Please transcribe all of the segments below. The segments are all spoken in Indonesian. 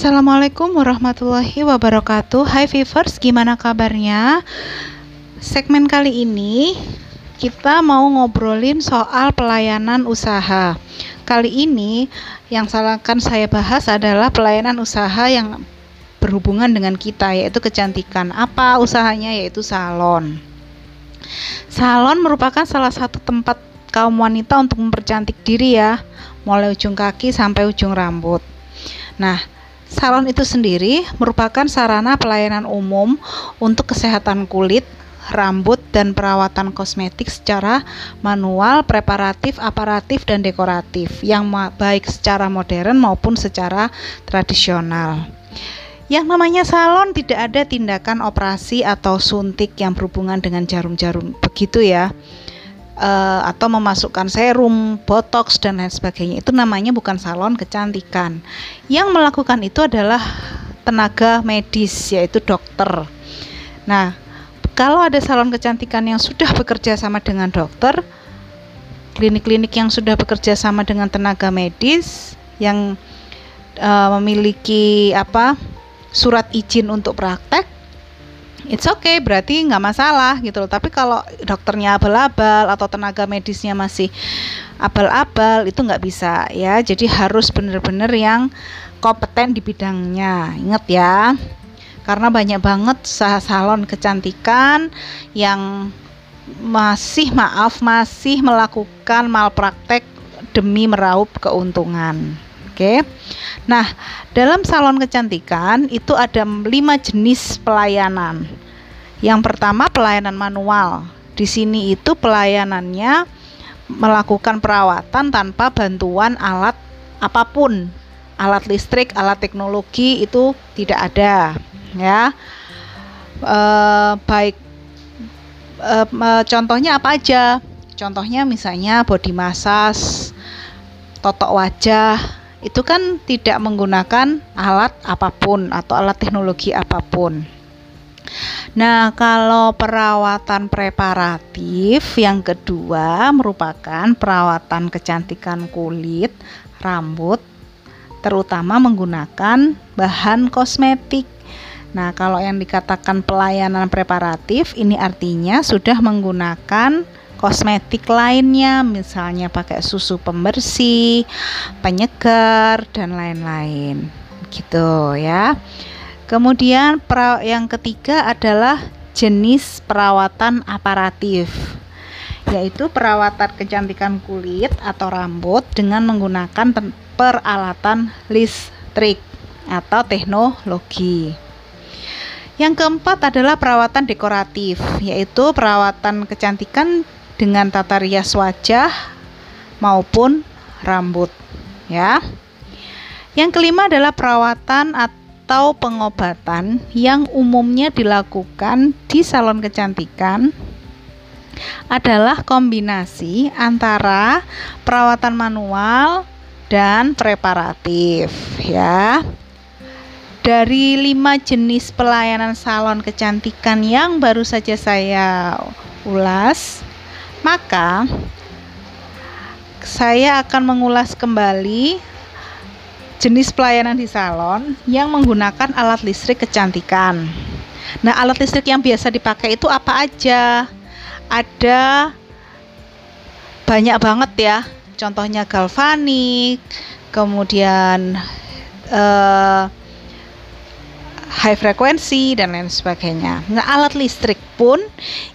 Assalamualaikum warahmatullahi wabarakatuh. Hai Vivers, gimana kabarnya? Segmen kali ini kita mau ngobrolin soal pelayanan usaha. Kali ini yang akan saya bahas adalah pelayanan usaha yang berhubungan dengan kita yaitu kecantikan. Apa usahanya? Yaitu salon. Salon merupakan salah satu tempat kaum wanita untuk mempercantik diri ya. Mulai ujung kaki sampai ujung rambut. Nah, Salon itu sendiri merupakan sarana pelayanan umum untuk kesehatan kulit, rambut, dan perawatan kosmetik secara manual, preparatif, aparatif, dan dekoratif yang baik secara modern maupun secara tradisional. Yang namanya salon tidak ada tindakan operasi atau suntik yang berhubungan dengan jarum-jarum begitu ya uh, atau memasukkan serum, botox dan lain sebagainya. Itu namanya bukan salon kecantikan. Yang melakukan itu adalah tenaga medis yaitu dokter. Nah, kalau ada salon kecantikan yang sudah bekerja sama dengan dokter, klinik-klinik yang sudah bekerja sama dengan tenaga medis yang uh, memiliki apa surat izin untuk praktek it's okay berarti nggak masalah gitu loh. Tapi kalau dokternya abal-abal atau tenaga medisnya masih abal-abal itu nggak bisa ya. Jadi harus benar-benar yang kompeten di bidangnya. Ingat ya. Karena banyak banget salon kecantikan yang masih maaf masih melakukan malpraktek demi meraup keuntungan Oke. Nah, dalam salon kecantikan itu ada lima jenis pelayanan. Yang pertama pelayanan manual. Di sini itu pelayanannya melakukan perawatan tanpa bantuan alat apa pun. Alat listrik, alat teknologi itu tidak ada, ya. E, baik e, contohnya apa aja? Contohnya misalnya body massage, totok wajah, itu kan tidak menggunakan alat apa pun atau alat teknologi apa pun. Nah, kalau perawatan preparatif yang kedua merupakan perawatan kecantikan kulit, rambut, terutama menggunakan bahan kosmetik. Nah, kalau yang dikatakan pelayanan preparatif ini artinya sudah menggunakan kosmetik lainnya misalnya pakai susu pembersih, penyegar dan lain-lain. Gitu ya. Kemudian yang ketiga adalah jenis perawatan aparatif yaitu perawatan kecantikan kulit atau rambut dengan menggunakan peralatan listrik atau teknologi. Yang keempat adalah perawatan dekoratif, yaitu perawatan kecantikan dengan tata rias wajah maupun rambut ya. Yang kelima adalah perawatan atau pengobatan yang umumnya dilakukan di salon kecantikan adalah kombinasi antara perawatan manual dan preparatif ya. Dari lima jenis pelayanan salon kecantikan yang baru saja saya ulas, maka saya akan mengulas kembali jenis pelayanan di salon yang menggunakan alat listrik kecantikan. Nah, alat listrik yang biasa dipakai itu apa aja? Ada banyak banget ya. Contohnya galvanik, kemudian eh, high frekuensi dan lain sebagainya. Nah, alat listrik pun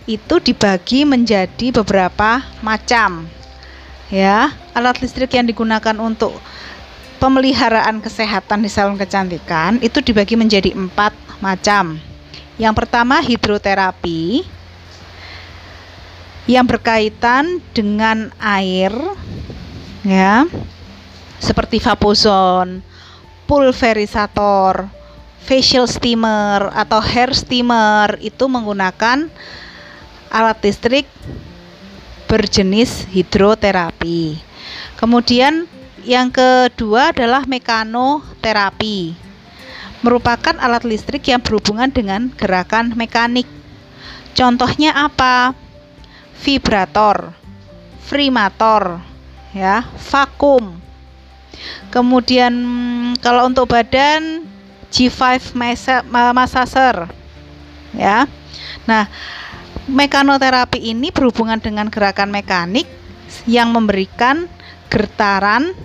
itu dibagi menjadi beberapa macam. Ya, alat listrik yang digunakan untuk pemeliharaan kesehatan di salon kecantikan itu dibagi menjadi empat macam. Yang pertama hidroterapi yang berkaitan dengan air ya seperti vapozon, pulverisator, facial steamer atau hair steamer itu menggunakan alat listrik berjenis hidroterapi. Kemudian yang kedua adalah mekanoterapi. Merupakan alat listrik yang berhubungan dengan gerakan mekanik. Contohnya apa? Vibrator, frimator, ya, vakum. Kemudian kalau untuk badan G5 massager ya. Nah, mekanoterapi ini berhubungan dengan gerakan mekanik yang memberikan gertaran,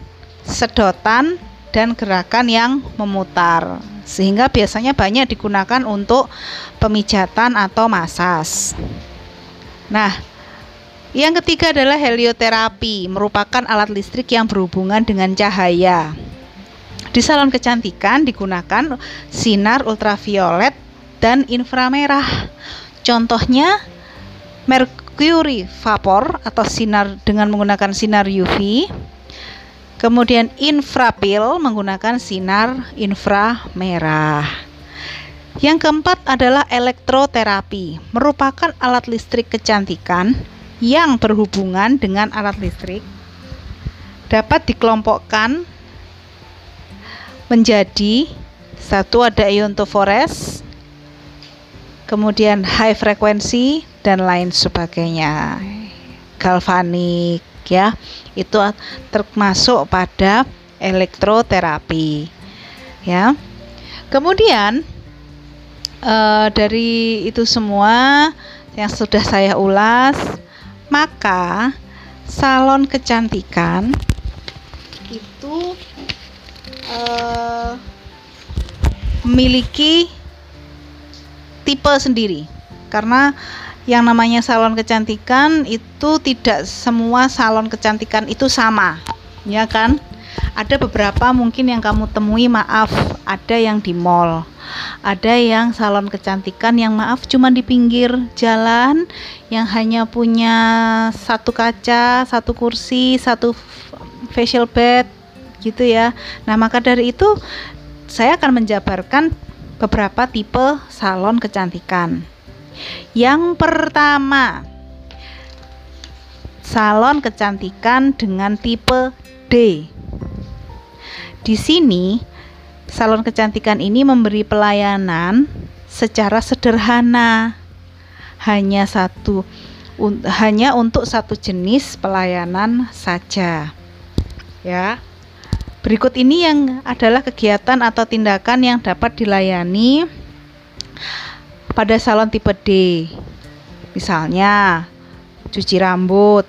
sedotan, dan gerakan yang memutar. Sehingga biasanya banyak digunakan untuk pemijatan atau masas. Nah, yang ketiga adalah helioterapi, merupakan alat listrik yang berhubungan dengan cahaya. Di salon kecantikan digunakan sinar ultraviolet dan inframerah. Contohnya mercury vapor atau sinar dengan menggunakan sinar UV. Kemudian infrapil menggunakan sinar inframerah. Yang keempat adalah elektroterapi, merupakan alat listrik kecantikan yang berhubungan dengan alat listrik dapat dikelompokkan menjadi satu ada iontofores, kemudian high frekuensi dan lain sebagainya. Galvanik ya, itu termasuk pada elektroterapi. Ya. Kemudian uh, dari itu semua yang sudah saya ulas, maka salon kecantikan itu uh, memiliki tipe sendiri. Karena yang namanya salon kecantikan itu tidak semua salon kecantikan itu sama ya kan? Ada beberapa mungkin yang kamu temui maaf ada yang di mall ada yang salon kecantikan yang maaf cuma di pinggir jalan yang hanya punya satu kaca satu kursi satu facial bed gitu ya. Nah, maka dari itu saya akan menjabarkan beberapa tipe salon kecantikan. Yang pertama, salon kecantikan dengan tipe D. Di sini, salon kecantikan ini memberi pelayanan secara sederhana. Hanya satu un, hanya untuk satu jenis pelayanan saja. Ya. Berikut ini yang adalah kegiatan atau tindakan yang dapat dilayani pada salon tipe D. Misalnya, cuci rambut,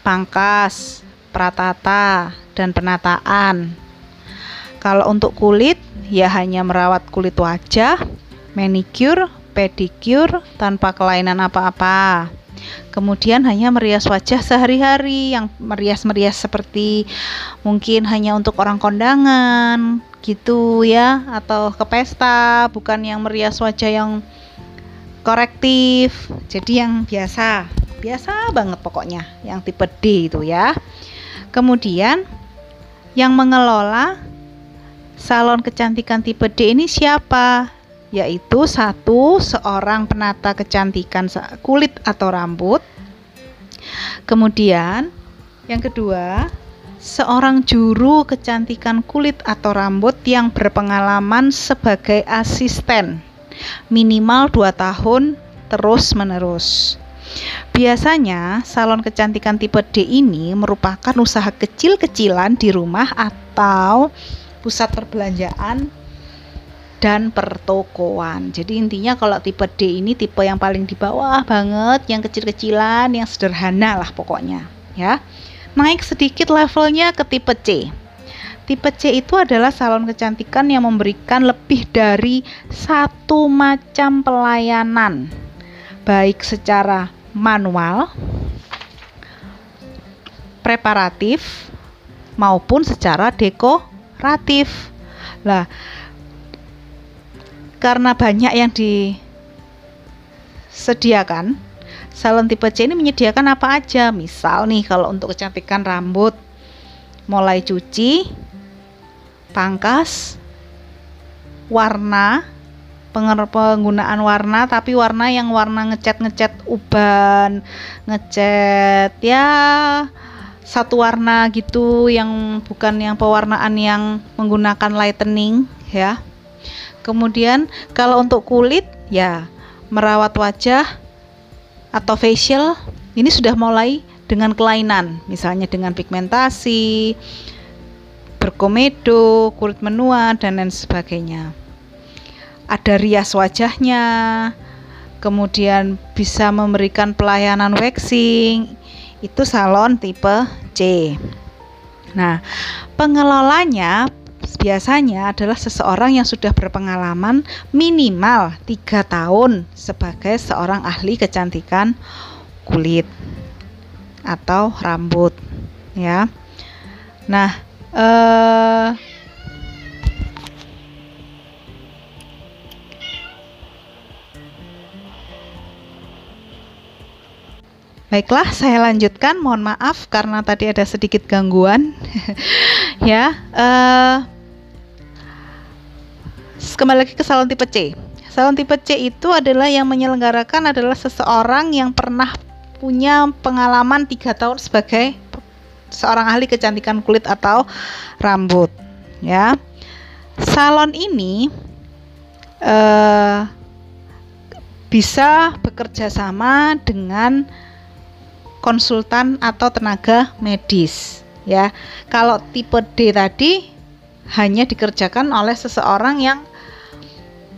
pangkas, pratata, dan penataan. Kalau untuk kulit, ya hanya merawat kulit wajah, manicure, pedicure tanpa kelainan apa-apa. Kemudian hanya merias wajah sehari-hari yang merias-merias seperti mungkin hanya untuk orang kondangan gitu ya atau ke pesta, bukan yang merias wajah yang korektif. Jadi yang biasa, biasa banget pokoknya, yang tipe D itu ya. Kemudian yang mengelola salon kecantikan tipe D ini siapa? Yaitu satu seorang penata kecantikan kulit atau rambut. Kemudian yang kedua, seorang juru kecantikan kulit atau rambut yang berpengalaman sebagai asisten minimal 2 tahun terus-menerus. Biasanya, salon kecantikan tipe D ini merupakan usaha kecil-kecilan di rumah atau pusat perbelanjaan dan pertokoan. Jadi intinya kalau tipe D ini tipe yang paling di bawah banget, yang kecil-kecilan, yang sederhana lah pokoknya, ya. Naik sedikit levelnya ke tipe C. Tipe C itu adalah salon kecantikan yang memberikan lebih dari satu macam pelayanan, baik secara manual, preparatif, maupun secara dekoratif. Lah, karena banyak yang disediakan salon tipe C ini menyediakan apa aja? Misal nih kalau untuk kecantikan rambut mulai cuci pangkas warna penggunaan warna tapi warna yang warna ngecat-ngecat uban ngecat ya satu warna gitu yang bukan yang pewarnaan yang menggunakan lightening ya Kemudian kalau untuk kulit ya merawat wajah atau facial ini sudah mulai dengan kelainan, misalnya dengan pigmentasi, berkomedo, kulit menua dan lain sebagainya. ada rias wajahnya, kemudian bisa memberikan pelayanan waxing. Itu salon tipe C. Nah, pengelolanya biasanya adalah seseorang yang sudah berpengalaman minimal tiga tahun sebagai seorang ahli kecantikan kulit atau rambut ya nah eh, Baiklah, saya lanjutkan. Mohon maaf karena tadi ada sedikit gangguan. ya, uh, kembali lagi ke salon tipe C. Salon tipe C itu adalah yang menyelenggarakan adalah seseorang yang pernah punya pengalaman tiga tahun sebagai seorang ahli kecantikan kulit atau rambut. Ya, salon ini uh, bisa bekerja sama dengan konsultan atau tenaga medis ya. Kalau tipe D tadi hanya dikerjakan oleh seseorang yang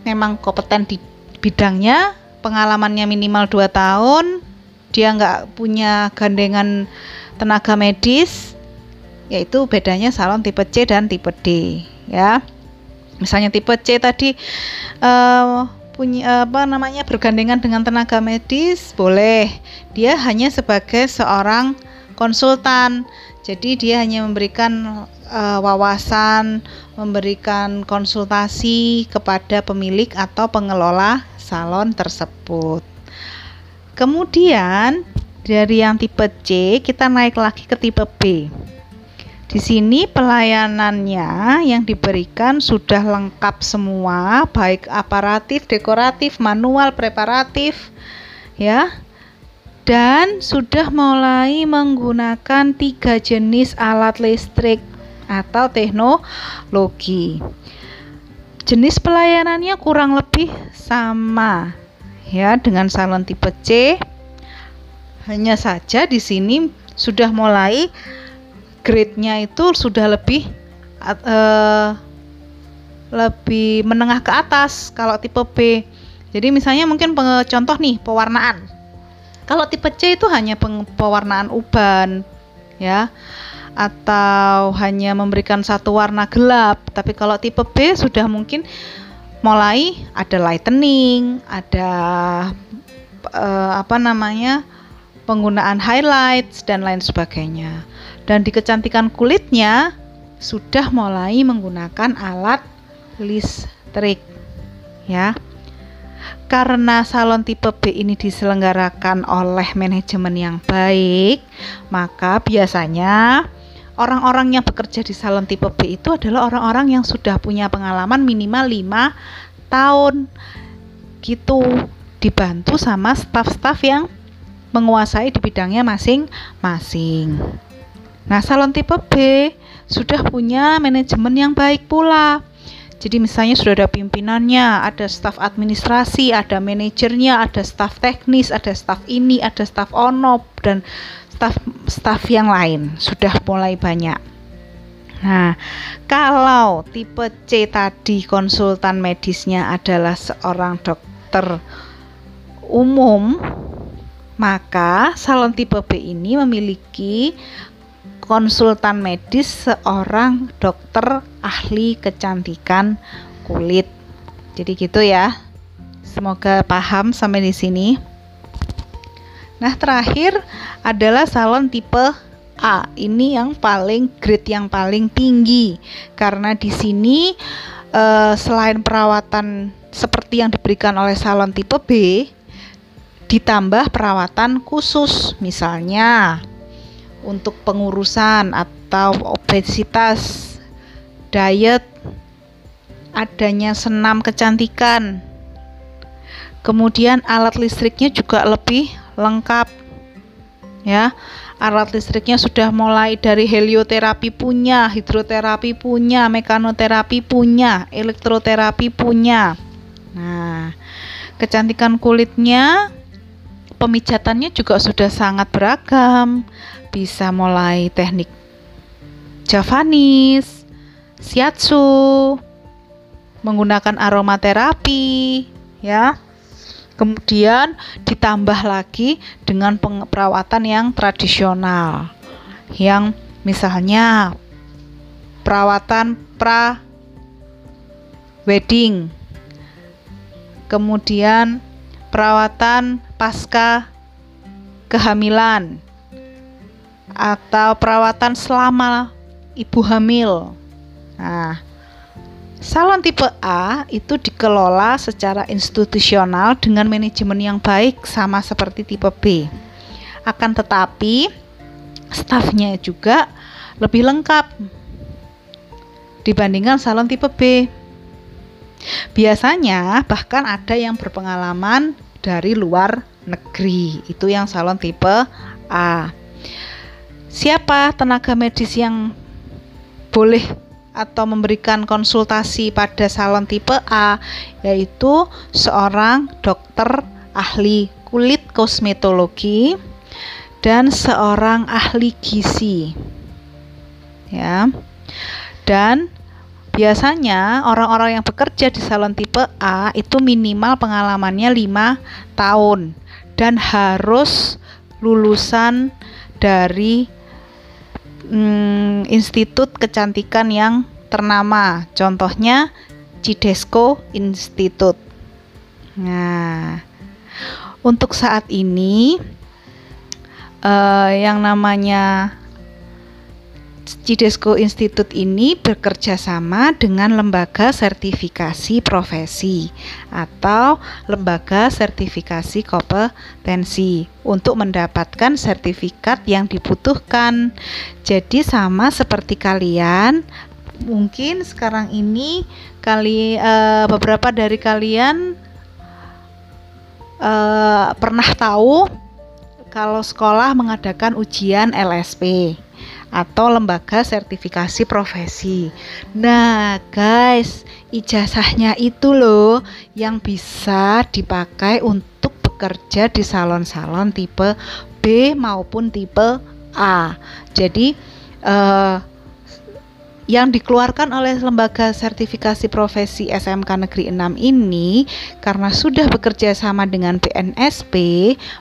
memang kompeten di bidangnya, pengalamannya minimal 2 tahun, dia nggak punya gandengan tenaga medis, yaitu bedanya salon tipe C dan tipe D ya. Misalnya tipe C tadi uh, punya apa namanya bergandengan dengan tenaga medis boleh dia hanya sebagai seorang konsultan jadi dia hanya memberikan uh, wawasan memberikan konsultasi kepada pemilik atau pengelola salon tersebut. Kemudian dari yang tipe C kita naik lagi ke tipe B. Di sini pelayanannya yang diberikan sudah lengkap semua, baik aparatif, dekoratif, manual, preparatif, ya. Dan sudah mulai menggunakan tiga jenis alat listrik atau teknologi. Jenis pelayanannya kurang lebih sama ya dengan salon tipe C. Hanya saja di sini sudah mulai grade-nya itu sudah lebih uh, lebih menengah ke atas kalau tipe B. Jadi misalnya mungkin contoh nih pewarnaan. Kalau tipe C itu hanya pewarnaan uban ya atau hanya memberikan satu warna gelap. Tapi kalau tipe B sudah mungkin mulai ada lightening, ada uh, apa namanya? penggunaan highlights dan lain sebagainya dan di kecantikan kulitnya sudah mulai menggunakan alat listrik ya karena salon tipe B ini diselenggarakan oleh manajemen yang baik maka biasanya orang-orang yang bekerja di salon tipe B itu adalah orang-orang yang sudah punya pengalaman minimal 5 tahun gitu dibantu sama staf-staf yang menguasai di bidangnya masing-masing. Nah, salon tipe B sudah punya manajemen yang baik pula. Jadi misalnya sudah ada pimpinannya, ada staf administrasi, ada manajernya, ada staf teknis, ada staf ini, ada staf onop dan staf staf yang lain sudah mulai banyak. Nah, kalau tipe C tadi konsultan medisnya adalah seorang dokter umum, maka salon tipe B ini memiliki konsultan medis seorang dokter ahli kecantikan kulit. Jadi gitu ya. Semoga paham sampai di sini. Nah, terakhir adalah salon tipe A. Ini yang paling grade yang paling tinggi karena di sini eh, selain perawatan seperti yang diberikan oleh salon tipe B ditambah perawatan khusus misalnya untuk pengurusan atau obesitas, diet, adanya senam kecantikan. Kemudian alat listriknya juga lebih lengkap. Ya. Alat listriknya sudah mulai dari helioterapi punya, hidroterapi punya, mekanoterapi punya, elektroterapi punya. Nah, kecantikan kulitnya pemijatannya juga sudah sangat beragam bisa mulai teknik Javanese, Shiatsu, menggunakan aromaterapi, ya. Kemudian ditambah lagi dengan perawatan yang tradisional. Yang misalnya perawatan pra wedding. Kemudian perawatan pasca kehamilan atau perawatan selama ibu hamil. Nah, Salon tipe A itu dikelola secara institusional dengan manajemen yang baik sama seperti tipe B. Akan tetapi stafnya juga lebih lengkap dibandingkan salon tipe B. Biasanya bahkan ada yang berpengalaman dari luar negeri. Itu yang salon tipe A. Siapa tenaga medis yang boleh atau memberikan konsultasi pada salon tipe A yaitu seorang dokter ahli kulit kosmetologi dan seorang ahli gizi. Ya. Dan biasanya orang-orang yang bekerja di salon tipe A itu minimal pengalamannya 5 tahun dan harus lulusan dari hmm, institut kecantikan yang ternama. Contohnya Cidesco Institute. Nah, untuk saat ini uh, yang namanya Cidesco Institute ini bekerja sama dengan lembaga sertifikasi profesi atau lembaga sertifikasi kompetensi untuk mendapatkan sertifikat yang dibutuhkan. Jadi sama seperti kalian mungkin sekarang ini kali uh, beberapa dari kalian uh, pernah tahu kalau sekolah mengadakan ujian LSP atau lembaga sertifikasi profesi. Nah, guys, ijazahnya itu loh yang bisa dipakai untuk bekerja di salon-salon tipe B maupun tipe A. Jadi, eh, yang dikeluarkan oleh lembaga sertifikasi profesi SMK Negeri 6 ini karena sudah bekerja sama dengan BNSP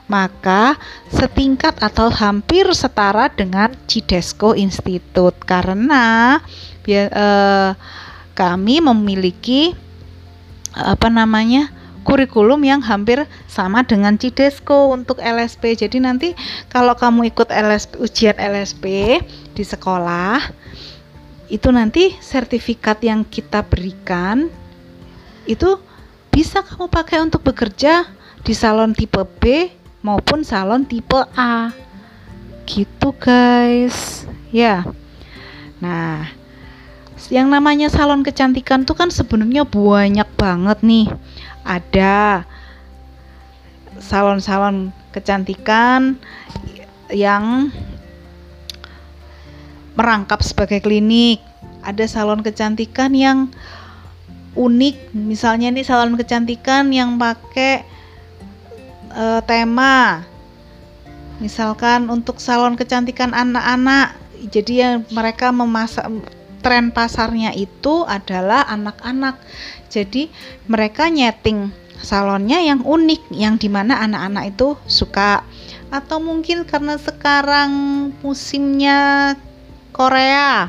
maka setingkat atau hampir setara dengan Cidesco Institute karena eh, kami memiliki apa namanya kurikulum yang hampir sama dengan Cidesco untuk LSP. Jadi nanti kalau kamu ikut LSP, ujian LSP di sekolah itu nanti sertifikat yang kita berikan itu bisa kamu pakai untuk bekerja di salon tipe B maupun salon tipe A. Gitu guys. Ya. Nah yang namanya salon kecantikan tuh kan sebenarnya banyak banget nih. Ada salon-salon kecantikan yang merangkap sebagai klinik. Ada salon kecantikan yang unik, misalnya nih salon kecantikan yang pakai uh, tema. Misalkan untuk salon kecantikan anak-anak, jadi yang mereka memasak tren pasarnya itu adalah anak-anak. Jadi mereka nyeting salonnya yang unik, yang di mana anak-anak itu suka. Atau mungkin karena sekarang musimnya Korea,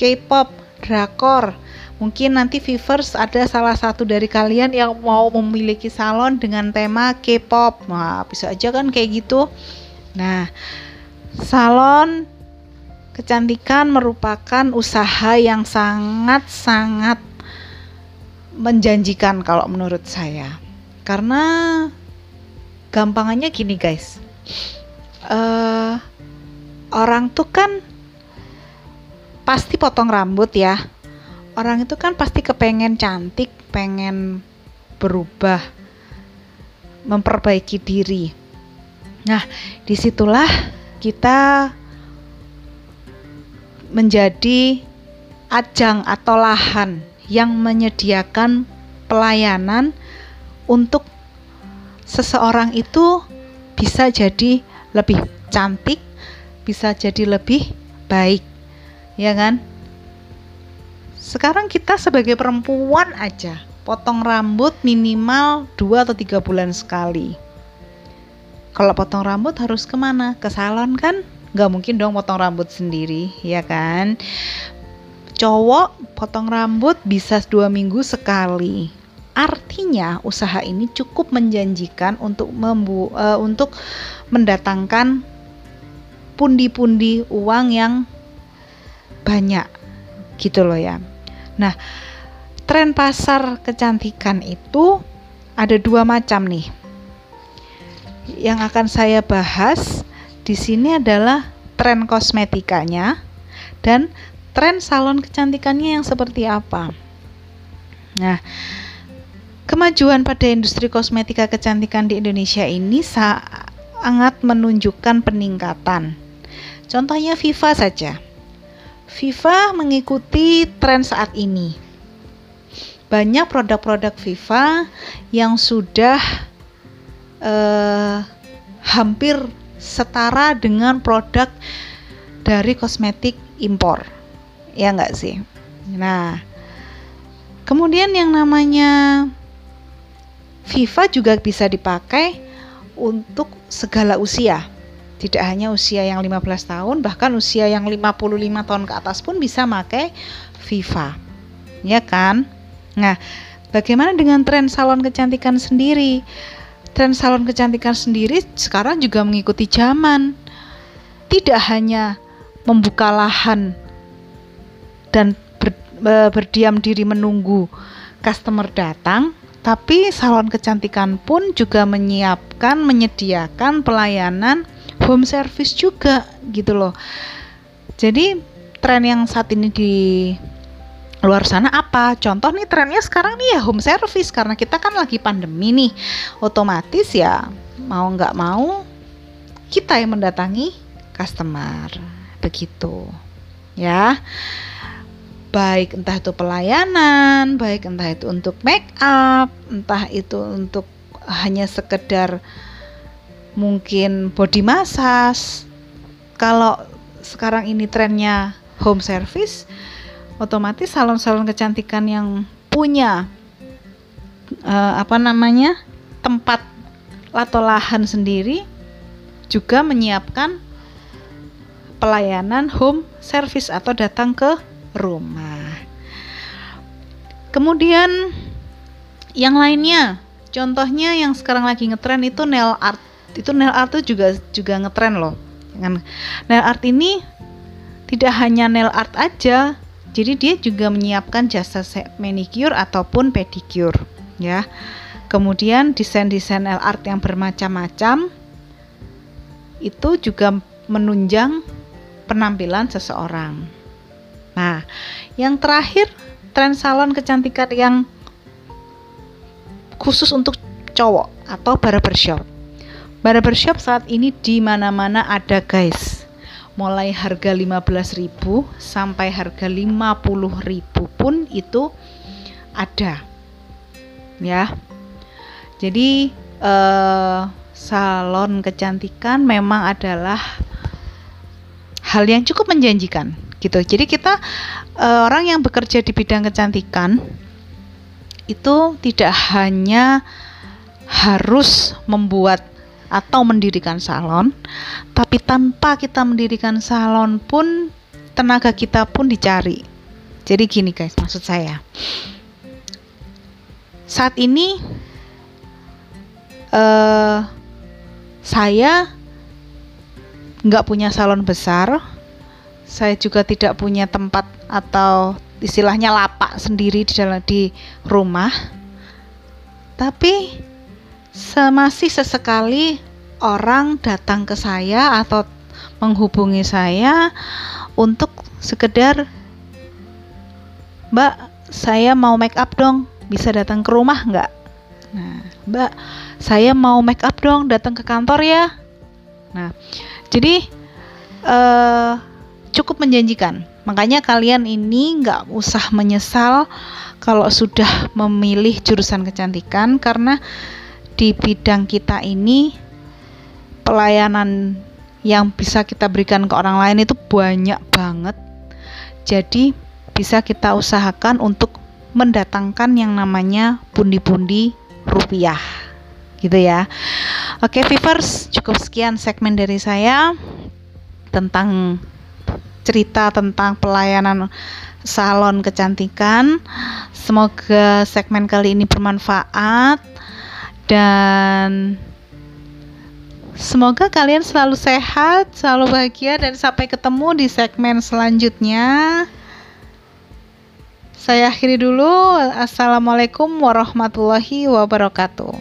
K-pop, drakor. Mungkin nanti viewers ada salah satu dari kalian yang mau memiliki salon dengan tema K-pop. Nah, bisa aja kan kayak gitu. Nah, salon kecantikan merupakan usaha yang sangat-sangat menjanjikan kalau menurut saya. Karena gampangannya gini guys. Uh, orang tuh kan pasti potong rambut ya. Orang itu kan pasti kepengen cantik pengen berubah memperbaiki diri. Nah di situlah kita menjadi ajang atau lahan yang menyediakan pelayanan untuk seseorang itu bisa jadi lebih cantik, bisa jadi lebih baik ya kan sekarang kita sebagai perempuan aja potong rambut minimal 2 atau 3 bulan sekali kalau potong rambut harus ke mana? ke salon kan? nggak mungkin dong potong rambut sendiri ya kan cowok potong rambut bisa dua minggu sekali artinya usaha ini cukup menjanjikan untuk membu uh, untuk mendatangkan pundi-pundi uang yang banyak gitu loh ya. Nah, tren pasar kecantikan itu ada dua macam nih. Yang akan saya bahas di sini adalah tren kosmetikanya dan tren salon kecantikannya yang seperti apa. Nah, kemajuan pada industri kosmetika kecantikan di Indonesia ini sangat menunjukkan peningkatan. Contohnya Viva saja. Viva mengikuti tren saat ini. Banyak produk-produk Viva yang sudah uh, hampir setara dengan produk dari kosmetik impor. Ya enggak sih? Nah, kemudian yang namanya Viva juga bisa dipakai untuk segala usia tidak hanya usia yang 15 tahun bahkan usia yang 55 tahun ke atas pun bisa pakai Viva. Ya kan? Nah bagaimana dengan tren salon kecantikan sendiri? Tren salon kecantikan sendiri sekarang juga mengikuti zaman. Tidak hanya membuka lahan dan ber, berdiam diri menunggu customer datang tapi salon kecantikan pun juga menyiapkan menyediakan pelayanan home service juga gitu loh. Jadi tren yang saat ini di luar sana apa? Contoh nih trennya sekarang nih ya home service karena kita kan lagi pandemi nih. Otomatis ya mau nggak mau kita yang mendatangi customer. Begitu. Ya. Baik entah itu pelayanan, baik entah itu untuk make up, entah itu untuk hanya sekedar mungkin body massage. Kalau sekarang ini trennya home service, otomatis salon-salon kecantikan yang punya uh, apa namanya tempat atau lahan sendiri juga menyiapkan pelayanan home service atau datang ke rumah. Kemudian yang lainnya, contohnya yang sekarang lagi ngetren itu nail art itu nail art itu juga juga ngetren loh. Nail art ini tidak hanya nail art aja jadi dia juga menyiapkan jasa manicure ataupun pedicure ya. Kemudian desain-desain nail art yang bermacam-macam itu juga menunjang penampilan seseorang. Nah yang terakhir tren salon kecantikan yang khusus untuk cowok atau barbershop Barbershop saat ini di mana-mana ada guys. Mulai harga 15.000 sampai harga 50.000 pun itu ada. Ya. Jadi eh, salon kecantikan memang adalah hal yang cukup menjanjikan gitu. Jadi kita eh, orang yang bekerja di bidang kecantikan itu tidak hanya harus membuat atau mendirikan salon, tapi tanpa kita mendirikan salon pun tenaga kita pun dicari. Jadi gini guys, maksud saya. Saat ini uh, saya nggak punya salon besar, saya juga tidak punya tempat atau istilahnya lapak sendiri di dalam di rumah. Tapi semasih sesekali orang datang ke saya atau menghubungi saya untuk sekedar Mbak saya mau make up dong bisa datang ke rumah nggak? Nah Mbak saya mau make up dong datang ke kantor ya. Nah jadi uh, cukup menjanjikan. Makanya kalian ini nggak usah menyesal kalau sudah memilih jurusan kecantikan karena di bidang kita ini pelayanan yang bisa kita berikan ke orang lain itu banyak banget. Jadi bisa kita usahakan untuk mendatangkan yang namanya pundi-pundi rupiah. Gitu ya. Oke viewers cukup sekian segmen dari saya tentang cerita tentang pelayanan salon kecantikan. Semoga segmen kali ini bermanfaat dan Semoga kalian selalu sehat, selalu bahagia, dan sampai ketemu di segmen selanjutnya. Saya akhiri dulu. Assalamualaikum warahmatullahi wabarakatuh.